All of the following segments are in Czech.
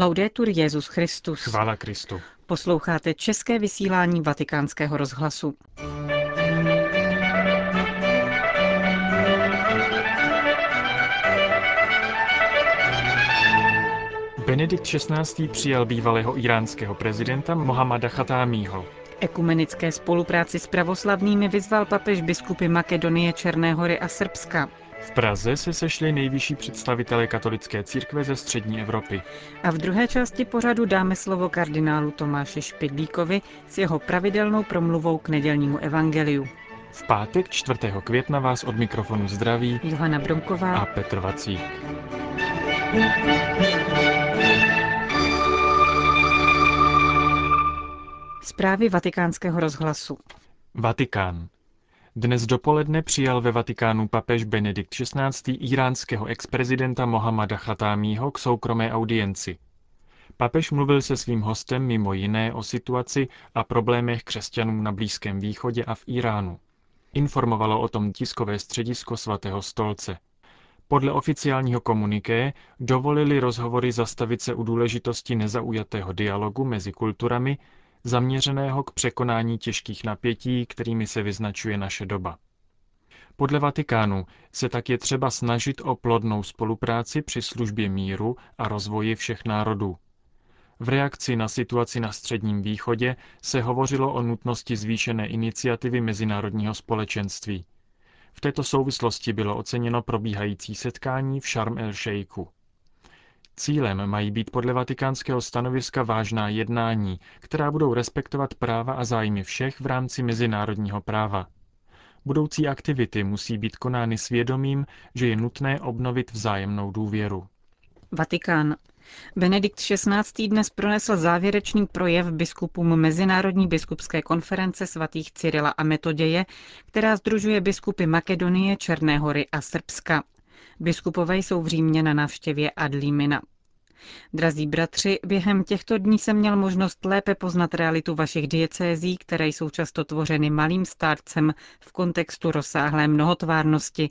Laudetur Jezus Christus. Chvála Kristu. Posloucháte české vysílání Vatikánského rozhlasu. Benedikt XVI. přijal bývalého iránského prezidenta Mohamada Chatámího. Ekumenické spolupráci s pravoslavnými vyzval papež biskupy Makedonie, Černé hory a Srbska. V Praze se sešli nejvyšší představitelé katolické církve ze střední Evropy. A v druhé části pořadu dáme slovo kardinálu Tomáši Špidlíkovi s jeho pravidelnou promluvou k nedělnímu evangeliu. V pátek 4. května vás od mikrofonu zdraví Johana Bromková a Petr Vacík. Zprávy vatikánského rozhlasu. Vatikán. Dnes dopoledne přijal ve Vatikánu papež Benedikt XVI. iránského ex-prezidenta Mohamada Chatámího k soukromé audienci. Papež mluvil se svým hostem mimo jiné o situaci a problémech křesťanů na Blízkém východě a v Iránu. Informovalo o tom tiskové středisko svatého stolce. Podle oficiálního komuniké dovolili rozhovory zastavit se u důležitosti nezaujatého dialogu mezi kulturami, zaměřeného k překonání těžkých napětí, kterými se vyznačuje naše doba. Podle Vatikánu se tak je třeba snažit o plodnou spolupráci při službě míru a rozvoji všech národů. V reakci na situaci na Středním východě se hovořilo o nutnosti zvýšené iniciativy mezinárodního společenství. V této souvislosti bylo oceněno probíhající setkání v Sharm el-Sheikhu. Cílem mají být podle vatikánského stanoviska vážná jednání, která budou respektovat práva a zájmy všech v rámci mezinárodního práva. Budoucí aktivity musí být konány svědomím, že je nutné obnovit vzájemnou důvěru. Vatikán. Benedikt XVI. dnes pronesl závěrečný projev biskupům Mezinárodní biskupské konference svatých Cyrila a Metoděje, která združuje biskupy Makedonie, Černé hory a Srbska. Biskupové jsou v Římě na návštěvě Adlímina. Drazí bratři, během těchto dní jsem měl možnost lépe poznat realitu vašich diecézí, které jsou často tvořeny malým stárcem v kontextu rozsáhlé mnohotvárnosti,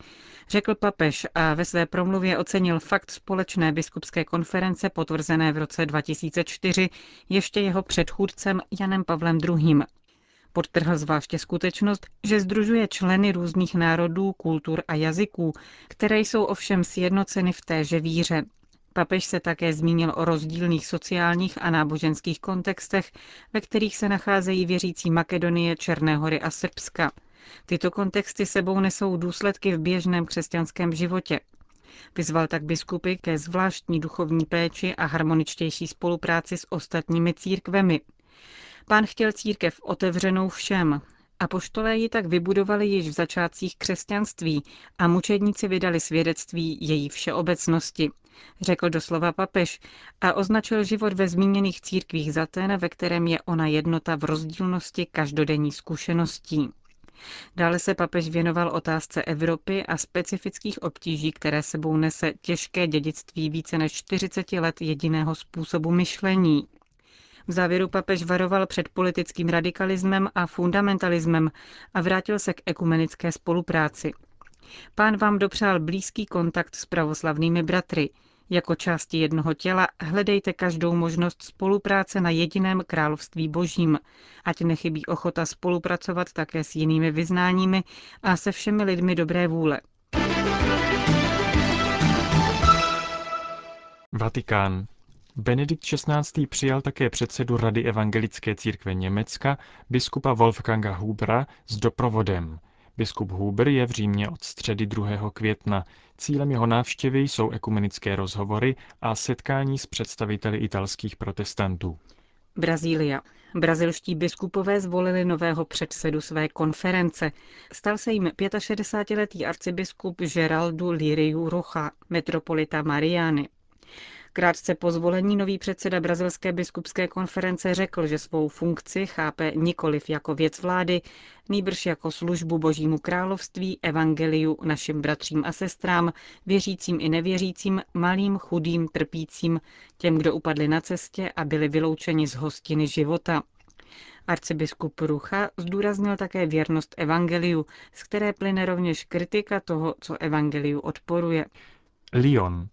řekl papež a ve své promluvě ocenil fakt společné biskupské konference potvrzené v roce 2004 ještě jeho předchůdcem Janem Pavlem II. Podtrhl zvláště skutečnost, že združuje členy různých národů, kultur a jazyků, které jsou ovšem sjednoceny v téže víře. Papež se také zmínil o rozdílných sociálních a náboženských kontextech, ve kterých se nacházejí věřící Makedonie, Černé hory a Srbska. Tyto kontexty sebou nesou důsledky v běžném křesťanském životě. Vyzval tak biskupy ke zvláštní duchovní péči a harmoničtější spolupráci s ostatními církvemi. Pán chtěl církev otevřenou všem. A poštolé ji tak vybudovali již v začátcích křesťanství a mučedníci vydali svědectví její všeobecnosti, řekl doslova papež a označil život ve zmíněných církvích za ten, ve kterém je ona jednota v rozdílnosti každodenní zkušeností. Dále se papež věnoval otázce Evropy a specifických obtíží, které sebou nese těžké dědictví více než 40 let jediného způsobu myšlení. V závěru papež varoval před politickým radikalismem a fundamentalismem a vrátil se k ekumenické spolupráci. Pán vám dopřál blízký kontakt s pravoslavnými bratry. Jako části jednoho těla hledejte každou možnost spolupráce na jediném království božím, ať nechybí ochota spolupracovat také s jinými vyznáními a se všemi lidmi dobré vůle. Vatikán. Benedikt XVI. přijal také předsedu Rady evangelické církve Německa, biskupa Wolfganga Hubera, s doprovodem. Biskup Huber je v Římě od středy 2. května. Cílem jeho návštěvy jsou ekumenické rozhovory a setkání s představiteli italských protestantů. Brazília. Brazilští biskupové zvolili nového předsedu své konference. Stal se jim 65-letý arcibiskup Geraldo Liriu Rocha, metropolita Mariany. Krátce po zvolení nový předseda Brazilské biskupské konference řekl, že svou funkci chápe nikoliv jako věc vlády, nýbrž jako službu Božímu království, evangeliu, našim bratřím a sestrám, věřícím i nevěřícím, malým, chudým, trpícím, těm, kdo upadli na cestě a byli vyloučeni z hostiny života. Arcibiskup Rucha zdůraznil také věrnost evangeliu, z které plyne rovněž kritika toho, co evangeliu odporuje. Lyon.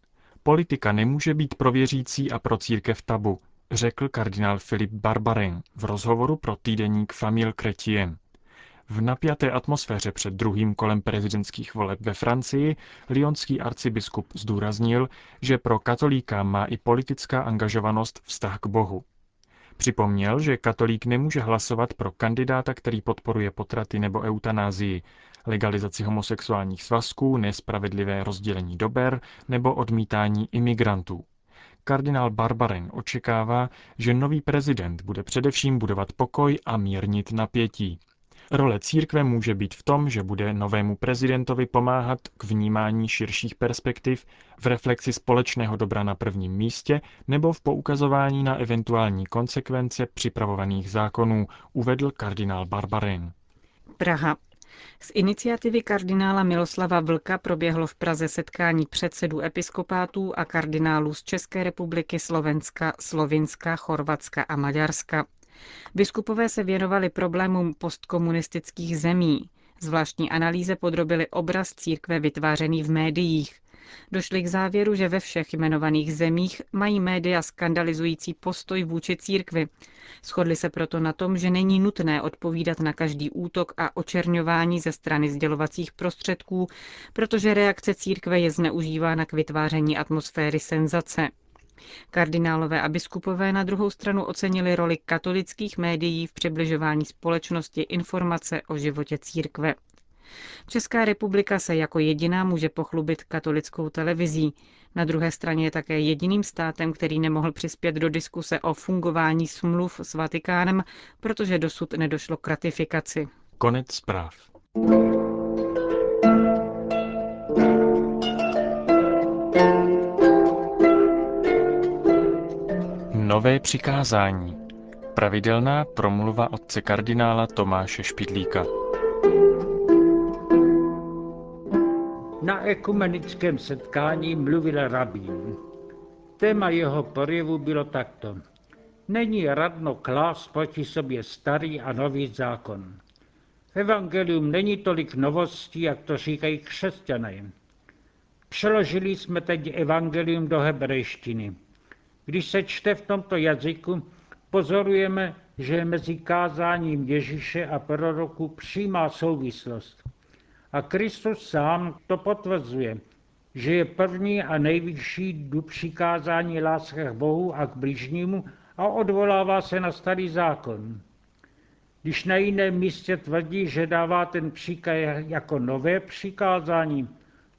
Politika nemůže být prověřící a pro církev tabu, řekl kardinál Filip Barbarin v rozhovoru pro týdeník Famille Chrétien. V napjaté atmosféře před druhým kolem prezidentských voleb ve Francii lyonský arcibiskup zdůraznil, že pro katolíka má i politická angažovanost vztah k Bohu. Připomněl, že katolík nemůže hlasovat pro kandidáta, který podporuje potraty nebo eutanázii, legalizaci homosexuálních svazků, nespravedlivé rozdělení dober nebo odmítání imigrantů. Kardinál Barbarin očekává, že nový prezident bude především budovat pokoj a mírnit napětí. Role církve může být v tom, že bude novému prezidentovi pomáhat k vnímání širších perspektiv, v reflexi společného dobra na prvním místě nebo v poukazování na eventuální konsekvence připravovaných zákonů, uvedl kardinál Barbarin. Praha. Z iniciativy kardinála Miloslava Vlka proběhlo v Praze setkání předsedů episkopátů a kardinálů z České republiky, Slovenska, Slovinska, Chorvatska a Maďarska. Biskupové se věnovali problémům postkomunistických zemí. Zvláštní analýze podrobili obraz církve vytvářený v médiích. Došli k závěru, že ve všech jmenovaných zemích mají média skandalizující postoj vůči církvi. Shodli se proto na tom, že není nutné odpovídat na každý útok a očerňování ze strany sdělovacích prostředků, protože reakce církve je zneužívána k vytváření atmosféry senzace. Kardinálové a biskupové na druhou stranu ocenili roli katolických médií v přibližování společnosti informace o životě církve. Česká republika se jako jediná může pochlubit katolickou televizí. Na druhé straně je také jediným státem, který nemohl přispět do diskuse o fungování smluv s Vatikánem, protože dosud nedošlo k ratifikaci. Konec zpráv. Nové přikázání. Pravidelná promluva otce kardinála Tomáše Špidlíka. Ekumenickém setkání mluvil rabín. Téma jeho projevu bylo takto. Není radno klás proti sobě starý a nový zákon. Evangelium není tolik novostí, jak to říkají křesťané. Přeložili jsme teď evangelium do hebrejštiny. Když se čte v tomto jazyku, pozorujeme, že je mezi kázáním Ježíše a proroku přímá souvislost. A Kristus sám to potvrzuje, že je první a nejvyšší du přikázání láska k Bohu a k bližnímu a odvolává se na starý zákon. Když na jiném místě tvrdí, že dává ten příkaz jako nové přikázání,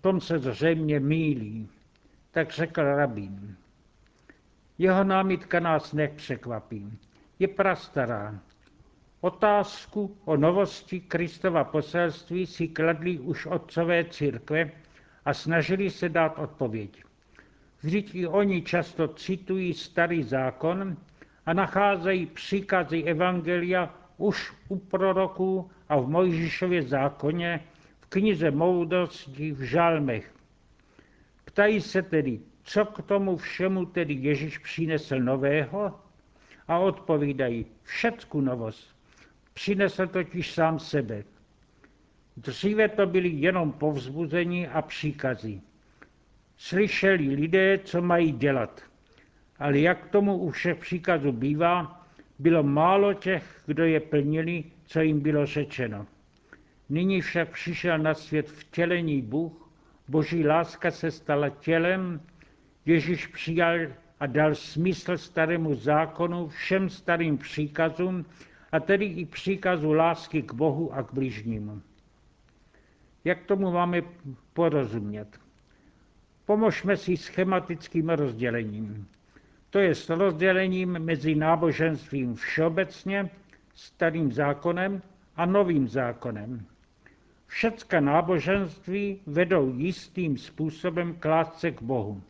tom se zřejmě mílí. Tak řekl rabín. Jeho námitka nás nepřekvapí. Je prastará. Otázku o novosti Kristova poselství si kladli už otcové církve a snažili se dát odpověď. Vždyť i oni často citují starý zákon a nacházejí příkazy Evangelia už u proroků a v Mojžišově zákoně, v knize moudrosti, v žalmech. Ptají se tedy, co k tomu všemu tedy Ježíš přinesl nového? A odpovídají, všecku novost. Přinesl totiž sám sebe. Dříve to byly jenom povzbuzení a příkazy. Slyšeli lidé, co mají dělat. Ale jak tomu u všech příkazů bývá, bylo málo těch, kdo je plnili, co jim bylo řečeno. Nyní však přišel na svět vtělení Bůh, boží láska se stala tělem Ježíš přijal a dal smysl starému zákonu, všem starým příkazům, a tedy i příkazu lásky k Bohu a k bližnímu. Jak tomu máme porozumět? Pomožme si schematickým rozdělením. To je s rozdělením mezi náboženstvím všeobecně, starým zákonem a novým zákonem. Všecka náboženství vedou jistým způsobem k lásce k Bohu.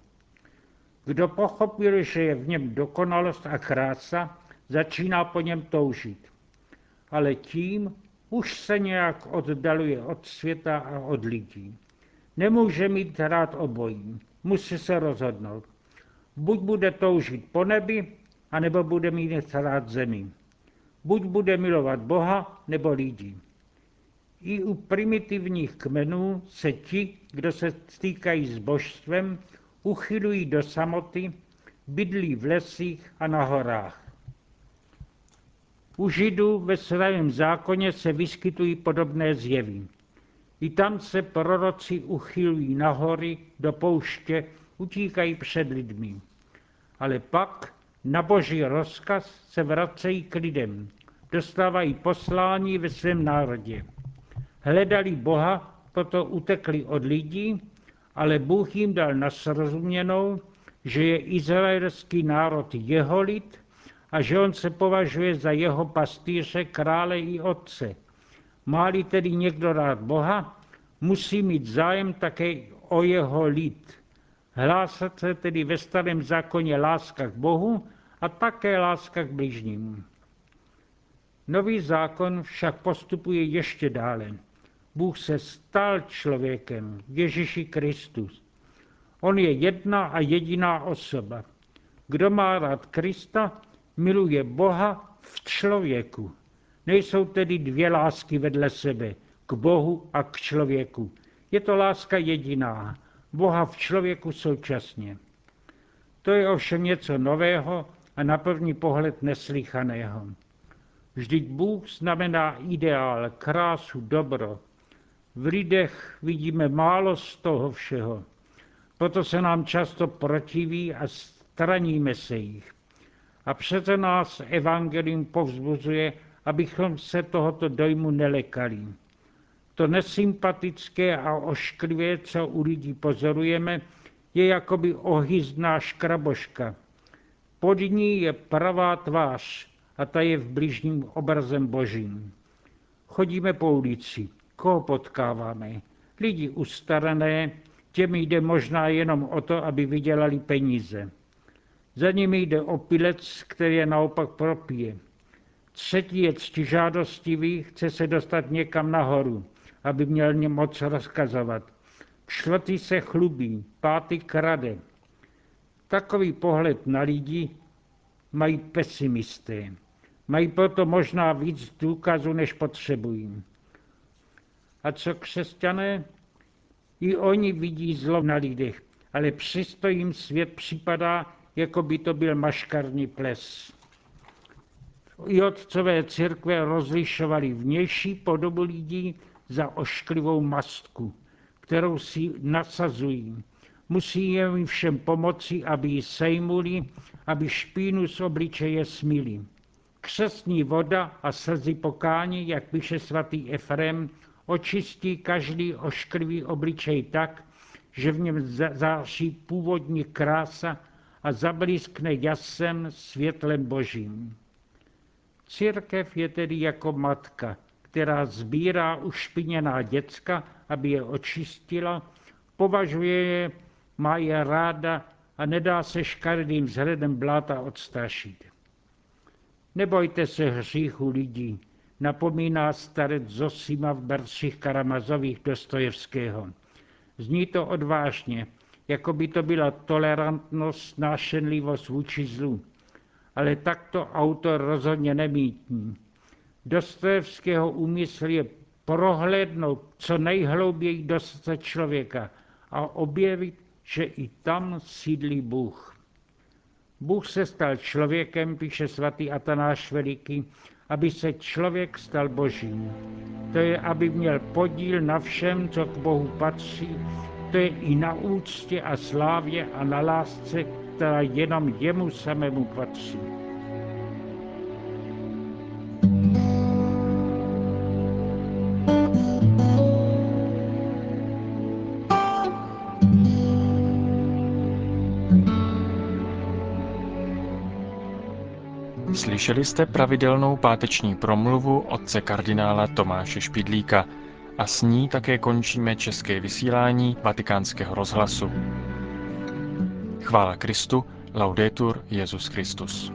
Kdo pochopil, že je v něm dokonalost a krása, začíná po něm toužit. Ale tím už se nějak oddaluje od světa a od lidí. Nemůže mít rád obojí, musí se rozhodnout. Buď bude toužit po nebi, anebo bude mít rád zemi. Buď bude milovat Boha, nebo lidi. I u primitivních kmenů se ti, kdo se stýkají s božstvem, uchylují do samoty, bydlí v lesích a na horách. U Židů ve svém zákoně se vyskytují podobné zjevy. I tam se proroci uchylují na hory, do pouště, utíkají před lidmi. Ale pak na boží rozkaz se vracejí k lidem, dostávají poslání ve svém národě. Hledali Boha, proto utekli od lidí, ale Bůh jim dal nasrozuměnou, že je izraelský národ jeho lid a že on se považuje za jeho pastýře, krále i otce. Máli tedy někdo rád Boha, musí mít zájem také o jeho lid. Hlásat se tedy ve starém zákoně láska k Bohu a také láska k bližním. Nový zákon však postupuje ještě dále. Bůh se stal člověkem, Ježíši Kristus. On je jedna a jediná osoba. Kdo má rád Krista, miluje Boha v člověku. Nejsou tedy dvě lásky vedle sebe, k Bohu a k člověku. Je to láska jediná, Boha v člověku současně. To je ovšem něco nového a na první pohled neslychaného. Vždyť Bůh znamená ideál, krásu, dobro. V lidech vidíme málo z toho všeho. Proto se nám často protiví a straníme se jich. A přece nás evangelium povzbuzuje, abychom se tohoto dojmu nelekali. To nesympatické a ošklivé, co u lidí pozorujeme, je jakoby ohyzná škraboška. Pod ní je pravá tvář a ta je v bližním obrazem božím. Chodíme po ulici, koho potkáváme? Lidi ustarané, těm jde možná jenom o to, aby vydělali peníze. Za nimi jde opilec, který je naopak propije. Třetí je ctižádostivý, chce se dostat někam nahoru, aby měl mě moc rozkazovat. Čtvrtý se chlubí, pátý krade. Takový pohled na lidi mají pesimisté. Mají proto možná víc důkazů, než potřebují. A co křesťané? I oni vidí zlo na lidech, ale přesto jim svět připadá, jako by to byl maškarný ples. I otcové církve rozlišovali vnější podobu lidí za ošklivou mastku, kterou si nasazují. Musí jim všem pomoci, aby ji sejmuli, aby špínu z obličeje smili. Křesní voda a slzy pokání, jak píše svatý Efrem, očistí každý ošklivý obličej tak, že v něm září původní krása a zablízkne jasem světlem božím. Církev je tedy jako matka, která sbírá ušpiněná děcka, aby je očistila, považuje je, má je ráda a nedá se škaredým vzhledem bláta odstrašit. Nebojte se hříchu lidí, napomíná starec Zosima v Berších Karamazových Dostojevského. Zní to odvážně, jako by to byla tolerantnost, nášenlivost vůči zlu. Ale takto autor rozhodně nemítní. Dostojevského úmysl je prohlédnout co nejhlouběji do srdce člověka a objevit, že i tam sídlí Bůh. Bůh se stal člověkem, píše svatý Atanáš Veliký, aby se člověk stal božím. To je, aby měl podíl na všem, co k Bohu patří, to je i na úctě a slávě a na lásce, která jenom jemu samému patří. Slyšeli jste pravidelnou páteční promluvu otce kardinála Tomáše Špidlíka a s ní také končíme české vysílání vatikánského rozhlasu. Chvála Kristu, laudetur Jezus Christus.